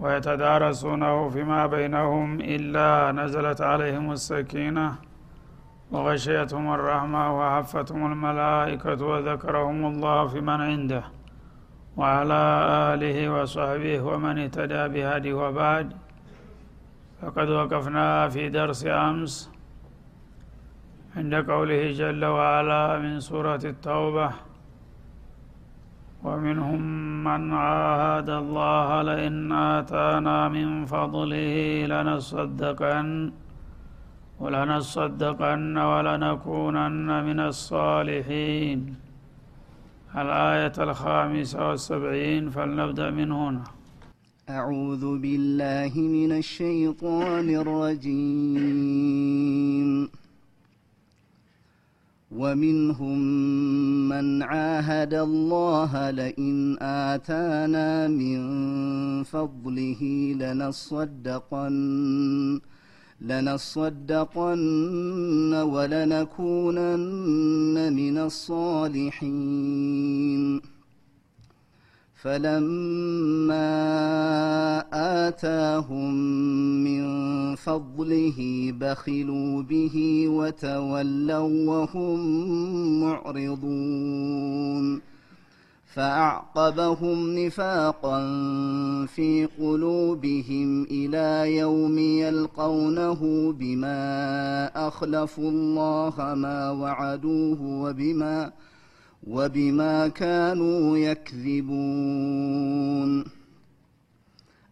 ويتدارسونه فيما بينهم إلا نزلت عليهم السكينة وغشيتهم الرحمة وحفتهم الملائكة وذكرهم الله في من عنده وعلى آله وصحبه ومن اهتدى بهديه وبعد. فقد وقفنا في درس أمس عند قوله جل وعلا من سورة التوبة ومنهم من عاهد الله لئن آتانا من فضله لنصدقن ولنصدقن ولنكونن من الصالحين. الآية الخامسة والسبعين فلنبدأ من هنا. أعوذ بالله من الشيطان الرجيم. ومنهم من عاهد الله لئن آتانا من فضله لنصدقن لنصدقن ولنكونن من الصالحين. فلما آتاهم من فضله بخلوا به وتولوا وهم معرضون فأعقبهم نفاقا في قلوبهم إلى يوم يلقونه بما أخلفوا الله ما وعدوه وبما وبما كانوا يكذبون.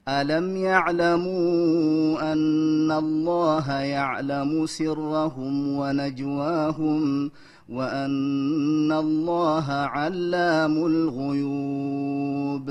ألم يعلموا أن الله يعلم سرهم ونجواهم وأن الله علام الغيوب؟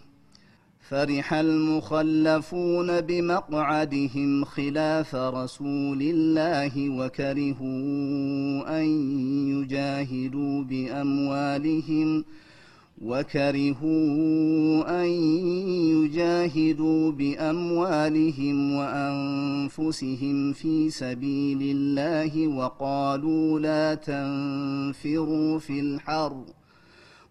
فرح المخلفون بمقعدهم خلاف رسول الله وكرهوا أن يجاهدوا بأموالهم وكرهوا أن يجاهدوا بأموالهم وأنفسهم في سبيل الله وقالوا لا تنفروا في الحرب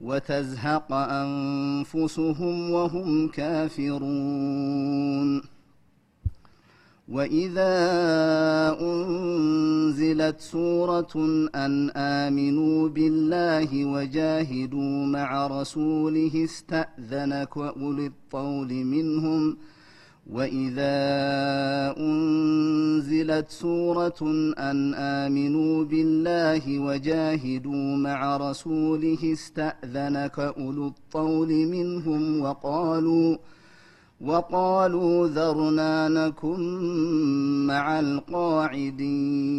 وتزهق أنفسهم وهم كافرون. وإذا أنزلت سورة أن آمنوا بالله وجاهدوا مع رسوله استأذنك أولي الطول منهم وإذا أنزلت سورة أن آمنوا بالله وجاهدوا مع رسوله استأذنك أولو الطول منهم وقالوا وقالوا ذرنا نكن مع القاعدين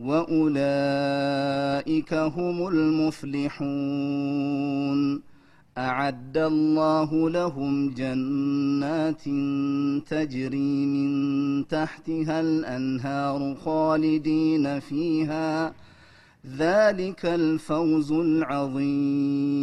وأولئك هم المفلحون أعد الله لهم جنات تجري من تحتها الأنهار خالدين فيها ذلك الفوز العظيم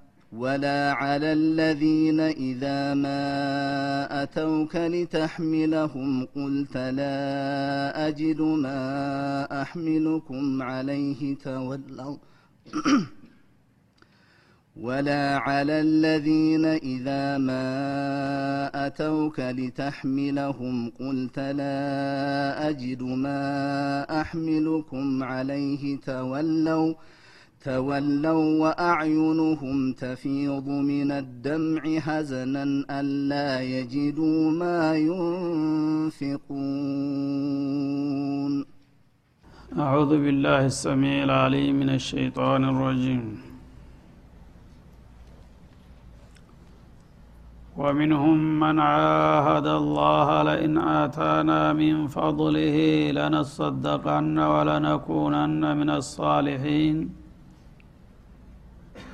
ولا على الذين إذا ما أتوك لتحملهم قلت لا أجد ما أحملكم عليه تولوا. ولا على الذين إذا ما أتوك لتحملهم قلت لا أجد ما أحملكم عليه تولوا. تولوا وأعينهم تفيض من الدمع حزنا ألا يجدوا ما ينفقون. أعوذ بالله السميع العليم من الشيطان الرجيم. ومنهم من عاهد الله لئن آتانا من فضله لنصدقن ولنكونن من الصالحين.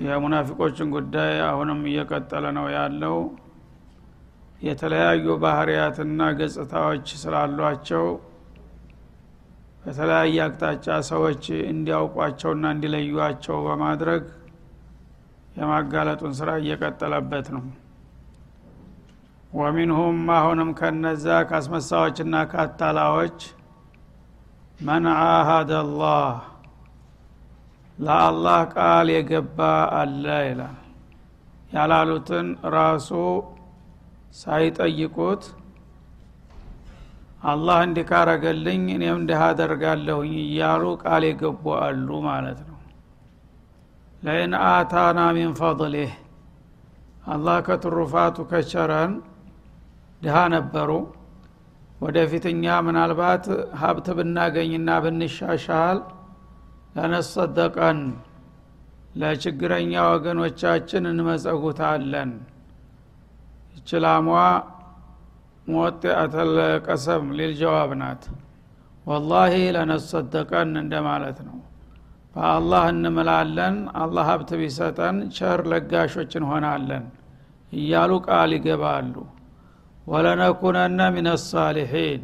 የሙናፊቆችን ጉዳይ አሁንም እየቀጠለ ነው ያለው። የተለያዩ ባህርያትና ገጽታዎች ስላሏቸው በተለያየ አቅጣጫ ሰዎች እንዲያውቋቸውና እንዲለዩቸው በማድረግ የማጋለጡን ስራ እየቀጠለበት ነው። ወሚንሁም አሁንም ከነዛ ካስመሳዎችና ካታላዎች መን አሃደ ለአላህ ቃል የገባ አለ ይላል። ያላሉትን ራሱ ሳይጠይቁት አላህ እንዲህ ካረገልኝ እኔም እንዲህ አደርጋለሁኝ እያሉ ቃል የገቡ አሉ ማለት ነው። ለይን አታና ሚን ፈضሊህ አላህ ከትሩፋቱ ከቸረን ድሃ ነበሩ። ወደፊትኛ ምናልባት ሀብት ብናገኝና ብንሻሻል ለነሰደቀን ለችግረኛ ወገኖቻችን እንመጸጉታለን ይችላሟ ሞጢአተል ቀሰም ሊል ጀዋብ ናት። ወላሂ ለነሰደቀን እንደማለት ነው። በአላህ እንምላለን አላህ ሀብት ቢሰጠን ቸር ለጋሾች እንሆናለን እያሉ ቃል ይገባሉ። ወለነኩነነ ሚን ሳሊሒን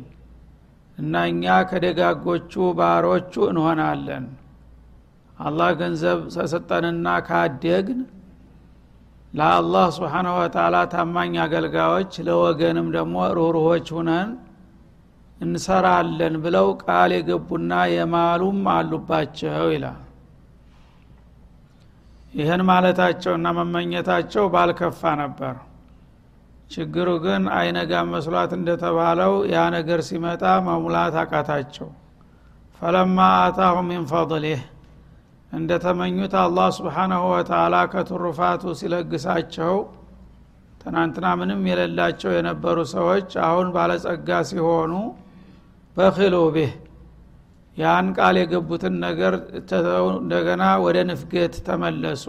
እና እኛ ከደጋጎቹ ባሮቹ እንሆናለን አላህ ገንዘብ ሰሰጠንና ካደግን ለአላህ ስብሓናሁ ወተላ ታማኝ አገልጋዮች ለወገንም ደግሞ ሩህሩሆች ሁነን እንሰራለን ብለው ቃል የገቡና የማሉም አሉባቸው ይላል። ይህን ማለታቸውና መመኘታቸው ባልከፋ ነበር። ችግሩ ግን አይነጋ መስሏት እንደተባለው ያ ነገር ሲመጣ መሙላት አቃታቸው። ፈለማ አታሁ ሚን ፈضሊህ እንደተመኙት አላህ ስብሓናሁ ወተላ ከትሩፋቱ ሲለግሳቸው ትናንትና ምንም የሌላቸው የነበሩ ሰዎች አሁን ባለጸጋ ሲሆኑ በኪሉ ቤህ ያን ቃል የገቡትን ነገር እንደገና ወደ ንፍገት ተመለሱ።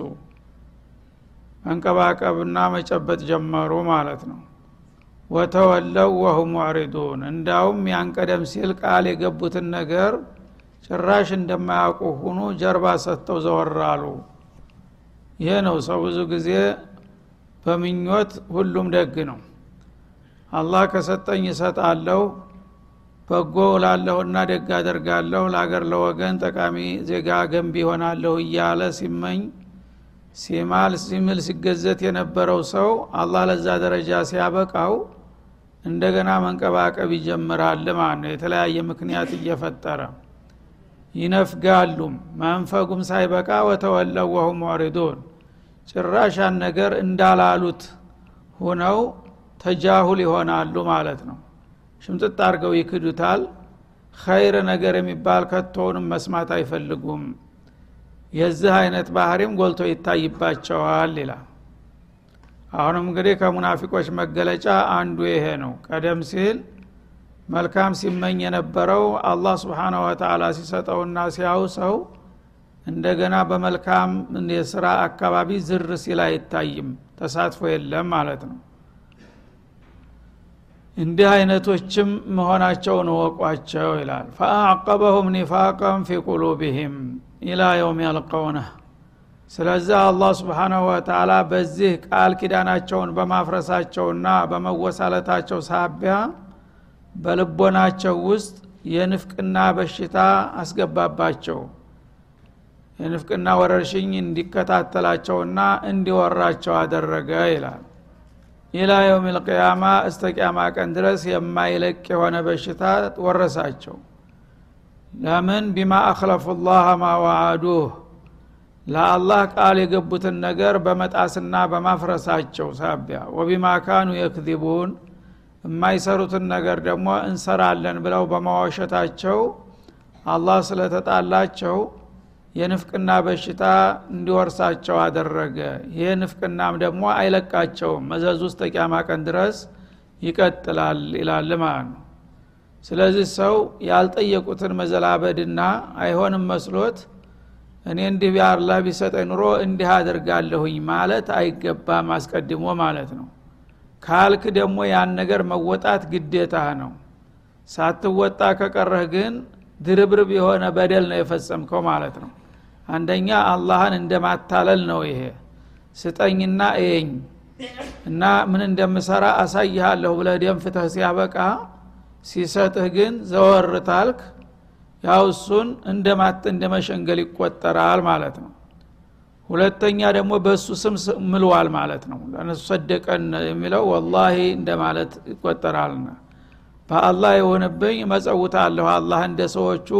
መንቀባቀብና መጨበጥ ጀመሩ ማለት ነው። ወተወለው ወሁም ሙዕሪዱን። እንዳውም ያን ቀደም ሲል ቃል የገቡትን ነገር ጭራሽ እንደማያውቁ ሁኑ ጀርባ ሰጥተው ዘወራሉ ይሄ ነው ሰው ብዙ ጊዜ በምኞት ሁሉም ደግ ነው። አላህ ከሰጠኝ እሰጣለሁ በጎ ላለሁና ደግ አደርጋለሁ ለአገር ለወገን ጠቃሚ ዜጋ ገንቢ ይሆናለሁ እያለ ሲመኝ ሲማል ሲምል ሲገዘት የነበረው ሰው አላህ ለዛ ደረጃ ሲያበቃው እንደገና መንቀባቀብ ይጀምራል። ማለት ነው? የተለያየ ምክንያት እየፈጠረ ይነፍጋሉም። መንፈጉም ሳይበቃ ወተወለው ወሁም ሙዕሪዱን ጭራሻን ነገር እንዳላሉት ሁነው ተጃሁል ይሆናሉ ማለት ነው። ሽምጥጥ አድርገው ይክዱታል። ኸይር ነገር የሚባል ከቶውንም መስማት አይፈልጉም። የዚህ አይነት ባህሪም ጎልቶ ይታይባቸዋል ይላል። አሁንም እንግዲህ ከሙናፊቆች መገለጫ አንዱ ይሄ ነው። ቀደም ሲል መልካም ሲመኝ የነበረው አላህ ስብሓነ ወተላ ሲሰጠውና ሲያው ሰው እንደገና በመልካም የስራ አካባቢ ዝር ሲል አይታይም። ተሳትፎ የለም ማለት ነው። እንዲህ አይነቶችም መሆናቸውን እወቋቸው ይላል። ፈአዕቀበሁም ኒፋቀን ፊ ቁሉብህም ኢላ የውም ያልቀውነህ ስለዚህ አላህ ስብሓናሁ ወተላ በዚህ ቃል ኪዳናቸውን በማፍረሳቸውና በመወሳለታቸው ሳቢያ በልቦናቸው ውስጥ የንፍቅና በሽታ አስገባባቸው። የንፍቅና ወረርሽኝ እንዲከታተላቸውና እንዲወራቸው አደረገ ይላል። ኢላ የውም ልቅያማ እስተ ቅያማ ቀን ድረስ የማይለቅ የሆነ በሽታ ወረሳቸው። ለምን? ቢማ አክለፉ ላህ ማ ዋአዱህ ለአላህ ቃል የገቡትን ነገር በመጣስና በማፍረሳቸው ሳቢያ። ወቢማ ካኑ የክዚቡን የማይሰሩትን ነገር ደግሞ እንሰራለን ብለው በማዋሸታቸው አላህ ስለተጣላቸው የንፍቅና በሽታ እንዲወርሳቸው አደረገ። ይህ ንፍቅናም ደግሞ አይለቃቸውም። መዘዝ ውስጥ ተቂያማ ቀን ድረስ ይቀጥላል ይላል ማለት ነው። ስለዚህ ሰው ያልጠየቁትን መዘላበድና አይሆንም መስሎት እኔ እንዲህ ቢያርላ ቢሰጠኝ ኑሮ እንዲህ አደርጋለሁኝ ማለት አይገባም አስቀድሞ ማለት ነው ካልክ ደግሞ ያን ነገር መወጣት ግዴታ ነው። ሳትወጣ ከቀረህ ግን ድርብርብ የሆነ በደል ነው የፈጸምከው ማለት ነው። አንደኛ አላህን እንደማታለል ነው ይሄ። ስጠኝና እየኝ እና ምን እንደምሰራ አሳይሃለሁ ብለህ ደም ፍትህ ሲያበቃ ሲሰጥህ ግን ዘወር ታልክ ያው እሱን እንደማት እንደ መሸንገል ይቆጠራል ማለት ነው ሁለተኛ ደግሞ በእሱ ስም ምልዋል ማለት ነው። ለነሱ ሰደቀን የሚለው ወላሂ እንደማለት ይቆጠራልና በአላህ የሆንብኝ መጸውታለሁ አላህ እንደ ሰዎቹ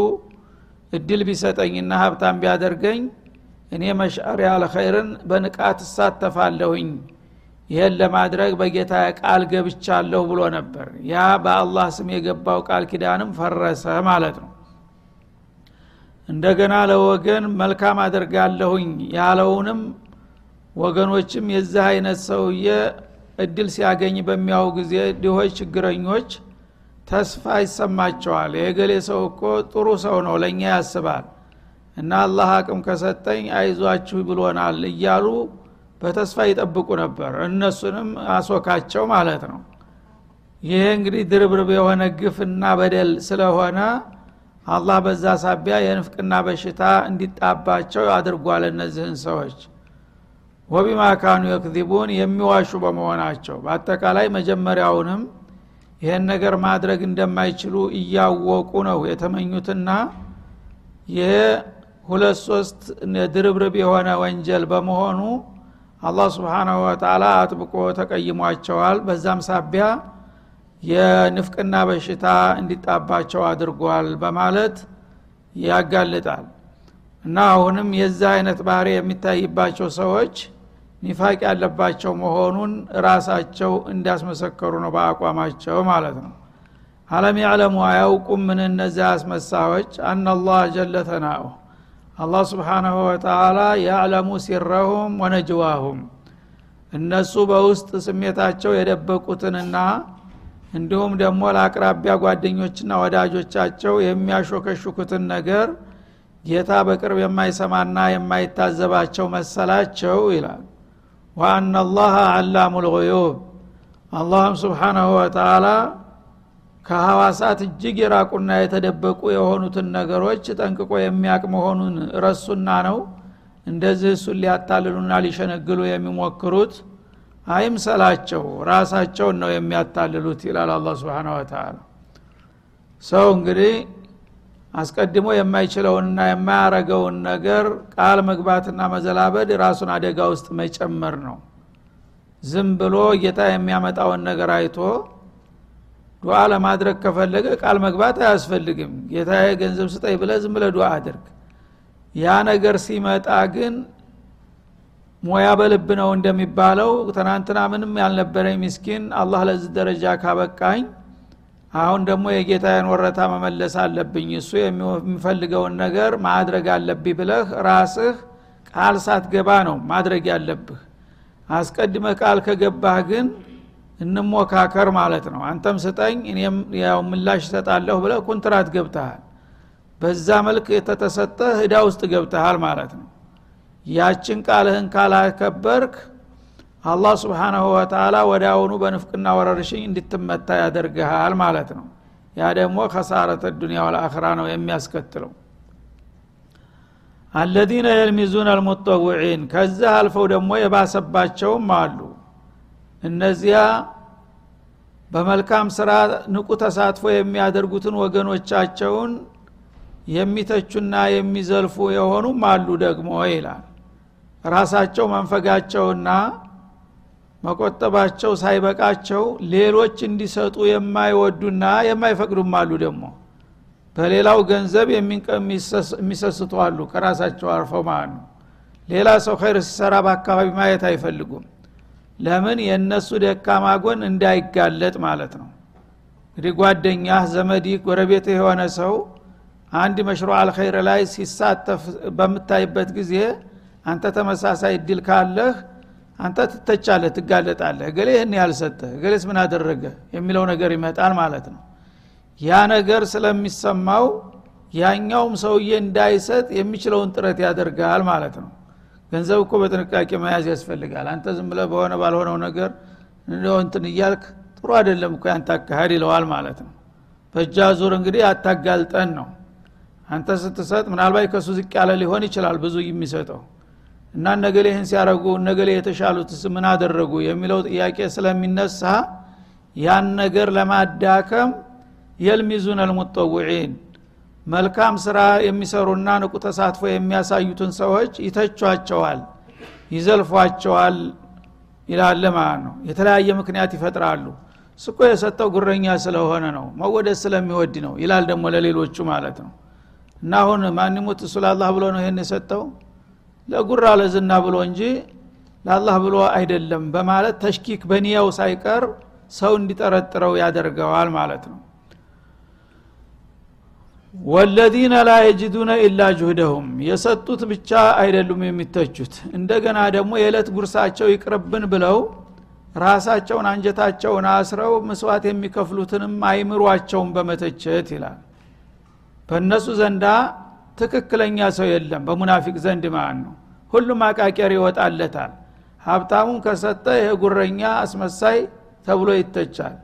እድል ቢሰጠኝና ሀብታም ቢያደርገኝ እኔ መሻር ያለ ኸይርን በንቃት እሳተፋለሁኝ። ይህን ለማድረግ በጌታ ቃል ገብቻለሁ ብሎ ነበር። ያ በአላህ ስም የገባው ቃል ኪዳንም ፈረሰ ማለት ነው እንደገና ለወገን መልካም አደርጋለሁኝ ያለውንም ወገኖችም የዚህ አይነት ሰውዬ እድል ሲያገኝ በሚያው ጊዜ ድሆች ችግረኞች ተስፋ ይሰማቸዋል። የገሌ ሰው እኮ ጥሩ ሰው ነው ለእኛ ያስባል እና አላህ አቅም ከሰጠኝ አይዟችሁ ብሎናል እያሉ በተስፋ ይጠብቁ ነበር። እነሱንም አሶካቸው ማለት ነው። ይሄ እንግዲህ ድርብርብ የሆነ ግፍና በደል ስለሆነ አላህ በዛ ሳቢያ የንፍቅና በሽታ እንዲጣባቸው አድርጓል እነዚህን ሰዎች። ወቢማ ካኑ የክዚቡን የሚዋሹ በመሆናቸው በአጠቃላይ መጀመሪያውንም ይህን ነገር ማድረግ እንደማይችሉ እያወቁ ነው የተመኙትና ይህ ሁለት ሶስት ድርብርብ የሆነ ወንጀል በመሆኑ አላህ ስብሓናሁ ወተላ አጥብቆ ተቀይሟቸዋል። በዛም ሳቢያ የንፍቅና በሽታ እንዲጣባቸው አድርጓል በማለት ያጋልጣል። እና አሁንም የዛ አይነት ባህሪ የሚታይባቸው ሰዎች ኒፋቅ ያለባቸው መሆኑን ራሳቸው እንዲያስመሰከሩ ነው በአቋማቸው ማለት ነው። አለም ያዕለሙ አያውቁም ምን እነዚያ አስመሳዎች አናላህ ጀለተናኡ አላህ ስብሓናሁ ወተላ ያዕለሙ ሲረሁም ወነጅዋሁም። እነሱ በውስጥ ስሜታቸው የደበቁትንና እንዲሁም ደግሞ ለአቅራቢያ ጓደኞችና ወዳጆቻቸው የሚያሾከሹኩትን ነገር ጌታ በቅርብ የማይሰማና የማይታዘባቸው መሰላቸው ይላል። ወአና ላህ አላሙ ልغዩብ አላህም ስብሓናሁ ወተላ ከሐዋሳት እጅግ የራቁና የተደበቁ የሆኑትን ነገሮች ጠንቅቆ የሚያቅ መሆኑን ረሱና ነው። እንደዚህ እሱን ሊያታልሉና ሊሸነግሉ የሚሞክሩት አይምሰላቸው ራሳቸውን ነው የሚያታልሉት ይላል አላ ስብን ወተላ ሰው እንግዲህ አስቀድሞ የማይችለውንና የማያረገውን ነገር ቃል መግባትና መዘላበድ ራሱን አደጋ ውስጥ መጨመር ነው። ዝም ብሎ ጌታ የሚያመጣውን ነገር አይቶ ዱዓ ለማድረግ ከፈለገ ቃል መግባት አያስፈልግም። ጌታ ገንዘብ ስጠኝ ብለ ዝም ብለ ዱዓ አድርግ። ያ ነገር ሲመጣ ግን ሞያ በልብ ነው እንደሚባለው። ትናንትና ምንም ያልነበረኝ ምስኪን አላህ ለዚህ ደረጃ ካበቃኝ አሁን ደግሞ የጌታዬን ወረታ መመለስ አለብኝ። እሱ የሚፈልገውን ነገር ማድረግ አለብኝ ብለህ ራስህ ቃል ሳትገባ ነው ማድረግ ያለብህ። አስቀድመህ ቃል ከገባህ ግን እንሞካከር ማለት ነው። አንተም ስጠኝ እኔም ያው ምላሽ እሰጣለሁ ብለህ ኩንትራት ገብተሃል። በዛ መልክ የተተሰጠ ህዳ ውስጥ ገብተሃል ማለት ነው ያችን ቃልህን ካላከበርክ አላህ ስብሓናሁ ወተላ ወደ አሁኑ በንፍቅና ወረርሽኝ እንድትመታ ያደርግሃል ማለት ነው። ያ ደግሞ ከሳረተ ዱኒያ ወልአኽራ ነው የሚያስከትለው። አለዚነ የልሚዙን አልሙጠውዒን ከዚህ አልፈው ደግሞ የባሰባቸውም አሉ። እነዚያ በመልካም ስራ ንቁ ተሳትፎ የሚያደርጉትን ወገኖቻቸውን የሚተቹና የሚዘልፉ የሆኑም አሉ ደግሞ ይላል ራሳቸው መንፈጋቸውና መቆጠባቸው ሳይበቃቸው ሌሎች እንዲሰጡ የማይወዱና የማይፈቅዱም አሉ ደግሞ። በሌላው ገንዘብ የሚሰስቱ አሉ ከራሳቸው አርፈው ማለት ነው። ሌላ ሰው ኸይር ሲሰራ በአካባቢ ማየት አይፈልጉም። ለምን? የእነሱ ደካማ ጎን እንዳይጋለጥ ማለት ነው። እንግዲህ ጓደኛ ዘመዲ ጎረቤት የሆነ ሰው አንድ መሽሮ አልኸይር ላይ ሲሳተፍ በምታይበት ጊዜ አንተ ተመሳሳይ እድል ካለህ አንተ ትተቻለህ ትጋለጣለህ። እገሌ ይህን ያልሰጠህ እገሌስ ምን አደረገ የሚለው ነገር ይመጣል ማለት ነው። ያ ነገር ስለሚሰማው ያኛውም ሰውዬ እንዳይሰጥ የሚችለውን ጥረት ያደርጋል ማለት ነው። ገንዘብ እኮ በጥንቃቄ መያዝ ያስፈልጋል። አንተ ዝም ብለ በሆነ ባልሆነው ነገር እንትን እያልክ ጥሩ አይደለም እኮ ያንተ አካሄድ ይለዋል ማለት ነው። በእጃ ዙር እንግዲህ አታጋልጠን ነው። አንተ ስትሰጥ ምናልባት ከሱ ዝቅ ያለ ሊሆን ይችላል ብዙ የሚሰጠው እና ነገሌ ይህን ነገሌ የተሻሉትስ ምን አደረጉ የሚለው ጥያቄ ስለሚነሳ ያን ነገር ለማዳከም የልሚዙን አልሙጠውዒን መልካም ስራ የሚሰሩና ንቁ ተሳትፎ የሚያሳዩትን ሰዎች ይተቿቸዋል ይዘልፏቸዋል ይላለ ማለት ነው። የተለያየ ምክንያት ይፈጥራሉ። ስኮ የሰጠው ጉረኛ ስለሆነ ነው መወደድ ስለሚወድ ነው ይላል ደግሞ ለሌሎቹ ማለት ነው። እና አሁን እሱ ለአላህ ብሎ ነው ይህን የሰጠው ለጉራ ለዝና ብሎ እንጂ ለአላህ ብሎ አይደለም በማለት ተሽኪክ በኒያው ሳይቀር ሰው እንዲጠረጥረው ያደርገዋል ማለት ነው። ወለዚነ ላ የጅዱነ ኢላ ጁህደሁም የሰጡት ብቻ አይደሉም የሚተቹት። እንደገና ደግሞ የዕለት ጉርሳቸው ይቅርብን ብለው ራሳቸውን አንጀታቸውን አስረው ምስዋት የሚከፍሉትንም አይምሯቸውን በመተቸት ይላል። በእነሱ ዘንዳ ትክክለኛ ሰው የለም። በሙናፊቅ ዘንድ ማለት ነው? ሁሉም አቃቄር ይወጣለታል። ሀብታሙም ከሰጠ ይሄ ጉረኛ አስመሳይ ተብሎ ይተቻል።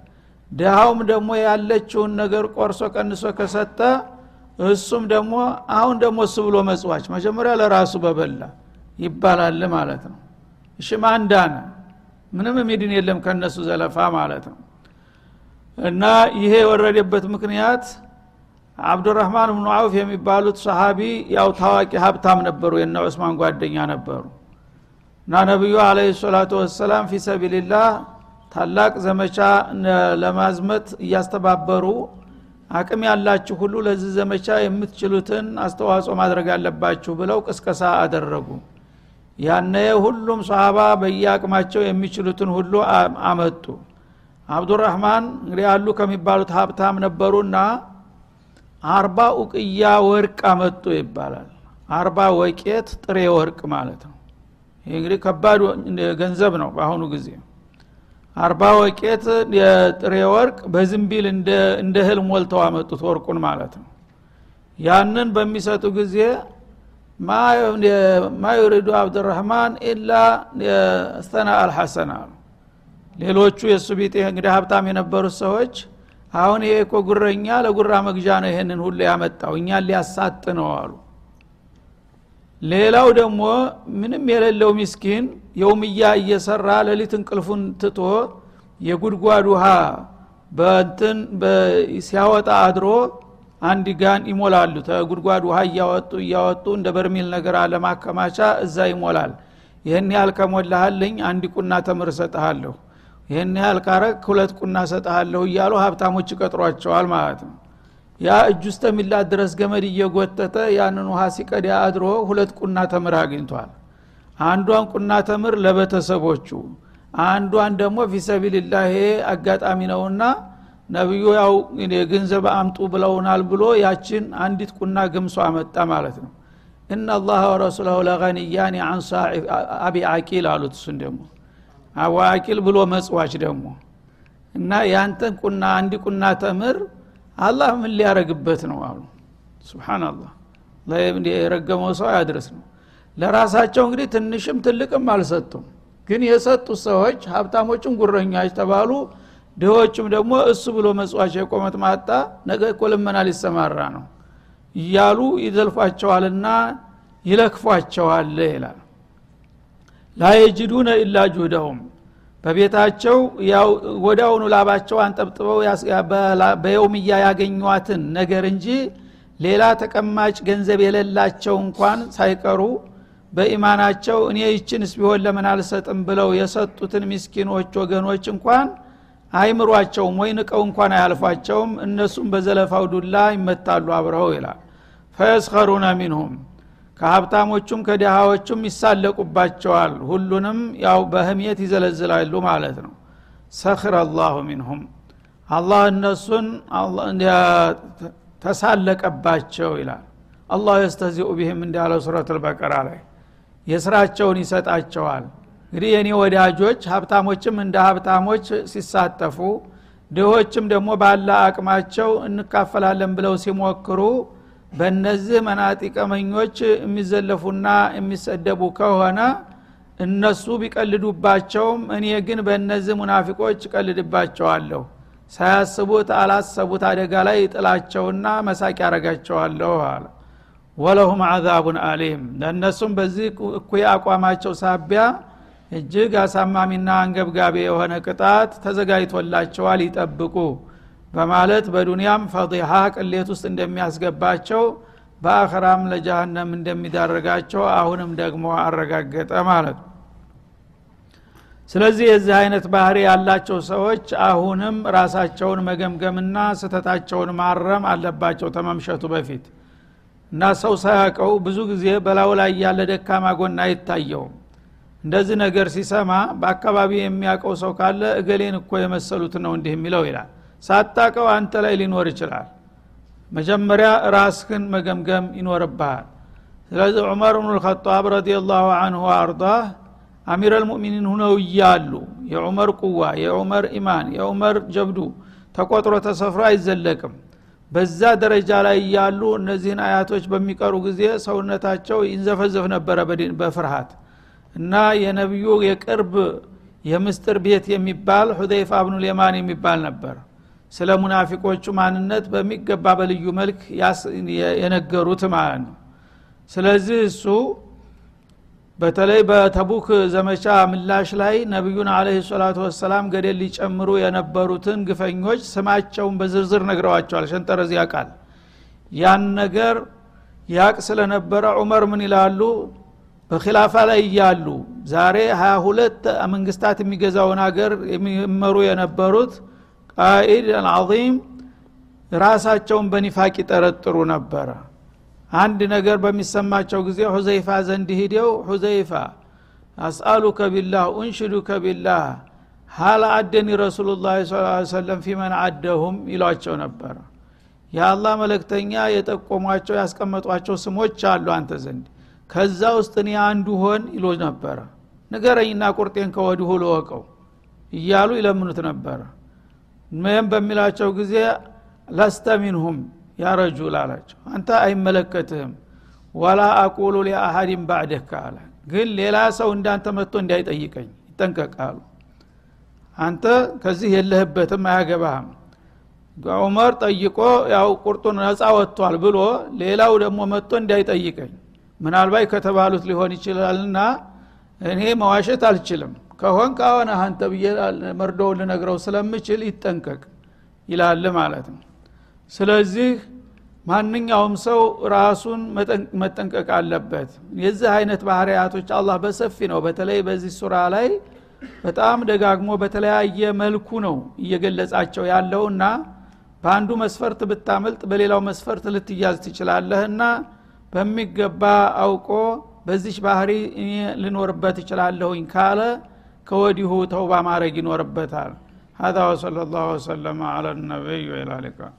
ድሃውም ደግሞ ያለችውን ነገር ቆርሶ ቀንሶ ከሰጠ እሱም ደግሞ አሁን ደግሞ እሱ ብሎ መጽዋች መጀመሪያ ለራሱ በበላ ይባላል ማለት ነው። ዳነ? ምንም የሚድን የለም ከነሱ ዘለፋ ማለት ነው። እና ይሄ የወረደበት ምክንያት አብዱራህማን ብኑ አውፍ የሚባሉት ሰሃቢ ያው ታዋቂ ሀብታም ነበሩ። የነ ዑስማን ጓደኛ ነበሩ። እና ነቢዩ አለ ሰላቱ ወሰላም ፊ ሰቢልላህ ታላቅ ዘመቻ ለማዝመት እያስተባበሩ አቅም ያላችሁ ሁሉ ለዚህ ዘመቻ የምትችሉትን አስተዋጽኦ ማድረግ አለባችሁ ብለው ቅስቀሳ አደረጉ። ያነ ሁሉም ሰሃባ በየአቅማቸው የሚችሉትን ሁሉ አመጡ። አብዱራህማን እንግዲህ ያሉ ከሚባሉት ሀብታም ነበሩና አርባ ኡቅያ ወርቅ አመጡ ይባላል። አርባ ወቄት ጥሬ ወርቅ ማለት ነው። ይህ እንግዲህ ከባድ ገንዘብ ነው በአሁኑ ጊዜ። አርባ ወቄት የጥሬ ወርቅ በዝንቢል እንደ እህል ሞልተው አመጡት ወርቁን ማለት ነው። ያንን በሚሰጡ ጊዜ ማ ዩሪዱ አብድራህማን ኢላ ስተና አልሐሰን አሉ። ሌሎቹ የእሱ ቢጤ እንግዲህ ሀብታም የነበሩት ሰዎች አሁን ይሄ እኮ ጉረኛ ለጉራ መግዣ ነው ይሄንን ሁሉ ያመጣው እኛን ሊያሳጥ ነው አሉ። ሌላው ደግሞ ምንም የሌለው ሚስኪን የውምያ እየሰራ ሌሊት እንቅልፉን ትቶ የጉድጓድ ውሃ በንትን ሲያወጣ አድሮ አንድ ጋን ይሞላሉ። ተጉድጓድ ውሃ እያወጡ እያወጡ እንደ በርሚል ነገር ለማከማቻ እዛ ይሞላል። ይህን ያህል ከሞላሃልኝ አንድ ቁና ተምር እሰጥሃለሁ ይህን ያህል ካረግ ሁለት ቁና እሰጥሃለሁ እያሉ ሀብታሞች ይቀጥሯቸዋል ማለት ነው። ያ እጅ ውስጥ የሚላት ድረስ ገመድ እየጎተተ ያንን ውሃ ሲቀዳ አድሮ ሁለት ቁና ተምር አግኝቷል። አንዷን ቁና ተምር ለቤተሰቦቹ አንዷን ደግሞ ፊሰቢልላህ አጋጣሚ ነውና ነቢዩ ያው ገንዘብ አምጡ ብለውናል ብሎ ያችን አንዲት ቁና ገምሶ አመጣ ማለት ነው። እና አላህ ወረሱለሁ ለገኒያኒ አን አቢ አቂል አሉት። እሱን ደግሞ አቡ አቂል ብሎ መጽዋች ደግሞ እና ያንተን ቁና አንድ ቁና ተምር አላህ ምን ሊያረግበት ነው አሉ። ስብናላህ የረገመው ሰው ያድረስ ነው ለራሳቸው እንግዲህ ትንሽም ትልቅም አልሰጡም። ግን የሰጡት ሰዎች ሀብታሞችም ጉረኛች ተባሉ። ድሆችም ደግሞ እሱ ብሎ መጽዋች የቆመት ማጣ ነገ እኮ ሊሰማራ ነው እያሉ ይዘልፏቸዋልና ይለክፏቸዋል ይላል ላየጅዱነ ኢላ ጁህደሁም በቤታቸው ያው ወዳውኑ ላባቸው አንጠብጥበው በየውምያ ያገኟትን ነገር እንጂ ሌላ ተቀማጭ ገንዘብ የሌላቸው እንኳን ሳይቀሩ በኢማናቸው እኔ ይችንስ ቢሆን ለምን አልሰጥም ብለው የሰጡትን ምስኪኖች ወገኖች እንኳን አይምሯቸውም ወይ ንቀው እንኳን አያልፏቸውም። እነሱም በዘለፋው ዱላ ይመታሉ አብረው ይላል። ፈየስኸሩነ ሚንሁም ከሀብታሞቹም ከድሃዎቹም ይሳለቁባቸዋል። ሁሉንም ያው በህምየት ይዘለዝላሉ ማለት ነው። ሰኽር አላሁ ሚንሁም። አላህ እነሱን ተሳለቀባቸው ይላል። አላህ የስተዚኡ ቢህም እንዳለው ሱረት ልበቀራ ላይ የስራቸውን ይሰጣቸዋል። እንግዲህ የኔ ወዳጆች ሀብታሞችም እንደ ሀብታሞች ሲሳተፉ ድሆችም ደግሞ ባለ አቅማቸው እንካፈላለን ብለው ሲሞክሩ በእነዚህ መናጢቀመኞች የሚዘለፉና የሚሰደቡ ከሆነ እነሱ ቢቀልዱባቸውም እኔ ግን በእነዚህ ሙናፊቆች እቀልድባቸዋለሁ። ሳያስቡት አላሰቡት አደጋ ላይ ጥላቸውና መሳቅ ያረጋቸዋለሁ አለ። ወለሁም አዛቡን አሊም። ለእነሱም በዚህ እኩይ አቋማቸው ሳቢያ እጅግ አሳማሚና አንገብጋቢ የሆነ ቅጣት ተዘጋጅቶላቸዋል። ይጠብቁ በማለት በዱንያም ፈዲሃ ቅሌት ውስጥ እንደሚያስገባቸው በአኸራም ለጃሃንም እንደሚዳረጋቸው አሁንም ደግሞ አረጋገጠ ማለት ነው። ስለዚህ የዚህ አይነት ባህሪ ያላቸው ሰዎች አሁንም ራሳቸውን መገምገምና ስተታቸውን ማረም አለባቸው ተመምሸቱ በፊት። እና ሰው ሳያቀው ብዙ ጊዜ በላው ላይ ያለ ደካማ ጎና አይታየውም። እንደዚህ ነገር ሲሰማ በአካባቢ የሚያውቀው ሰው ካለ እገሌን እኮ የመሰሉት ነው እንዲህ የሚለው ይላል ሳታቀው አንተ ላይ ሊኖር ይችላል። መጀመሪያ ራስህን መገምገም ይኖርብሃል። ስለዚህ ዑመር ብኑ ልከጣብ ረዲላሁ አንሁ አርዳህ አሚር አልሙእሚኒን ሁነው እያሉ የዑመር ቁዋ የዑመር ኢማን የዑመር ጀብዱ ተቆጥሮ ተሰፍሮ አይዘለቅም። በዛ ደረጃ ላይ እያሉ እነዚህን አያቶች በሚቀሩ ጊዜ ሰውነታቸው ይንዘፈዘፍ ነበረ በፍርሃት። እና የነቢዩ የቅርብ የምስጥር ቤት የሚባል ሁዘይፋ ብኑ ልየማን የሚባል ነበር ስለ ሙናፊቆቹ ማንነት በሚገባ በልዩ መልክ የነገሩት ማለት ነው። ስለዚህ እሱ በተለይ በተቡክ ዘመቻ ምላሽ ላይ ነቢዩን አለህ ሰላቱ ወሰላም ገደል ሊጨምሩ የነበሩትን ግፈኞች ስማቸውን በዝርዝር ነግረዋቸዋል። ሸንጠረዝ ያቃል ያን ነገር ያቅ ስለነበረ ዑመር ምን ይላሉ? በኪላፋ ላይ እያሉ ዛሬ ሀያ ሁለት መንግስታት የሚገዛውን ሀገር የሚመሩ የነበሩት ቃኢድ አልዓዚም ራሳቸውን በኒፋቅ ይጠረጥሩ ነበረ። አንድ ነገር በሚሰማቸው ጊዜ ሁዘይፋ ዘንድ ሂደው ሁዘይፋ አስአሉከ ቢላህ ኡንሽዱከ ቢላህ ሀል አደኒ ረሱሉ ላ ሰለም ፊመን አደሁም ይሏቸው ነበረ የአላህ መለክተኛ የጠቆሟቸው ያስቀመጧቸው ስሞች አሉ አንተ ዘንድ። ከዛ ውስጥ እኔ አንዱ ሆን ይሎ ነበረ ንገረኝና ቁርጤን ከወዲሁ ልወቀው እያሉ ይለምኑት ነበረ ምን በሚላቸው ጊዜ ለስተ ሚንሁም ያ ረጁል አንተ አይመለከትህም። ወላ አቁሉ ሊአሀዲን ባዕደህ አለ ግን ሌላ ሰው እንዳንተ መጥቶ እንዳይጠይቀኝ ይጠንቀቃሉ። አንተ ከዚህ የለህበትም አያገባህም። ዑመር ጠይቆ ያው ቁርጡን ነፃ ወጥቷል ብሎ ሌላው ደግሞ መጥቶ እንዳይጠይቀኝ ምናልባት ከተባሉት ሊሆን ይችላልና እኔ መዋሸት አልችልም ከሆን ከሆነ አንተ ብዬ መርዶውን ልነግረው ስለምችል ይጠንቀቅ ይላል ማለት ነው። ስለዚህ ማንኛውም ሰው ራሱን መጠንቀቅ አለበት። የዚህ አይነት ባህርያቶች አላህ በሰፊ ነው። በተለይ በዚህ ሱራ ላይ በጣም ደጋግሞ በተለያየ መልኩ ነው እየገለጻቸው ያለውና በአንዱ መስፈርት ብታመልጥ በሌላው መስፈርት ልትያዝ ትችላለህና በሚገባ አውቆ በዚች ባህሪ ልኖርበት እችላለሁኝ ካለ ከወዲሁ ተውባ ማድረግ ይኖርበታል هذا وصلى الله وسلم على النبي وإلى اللقاء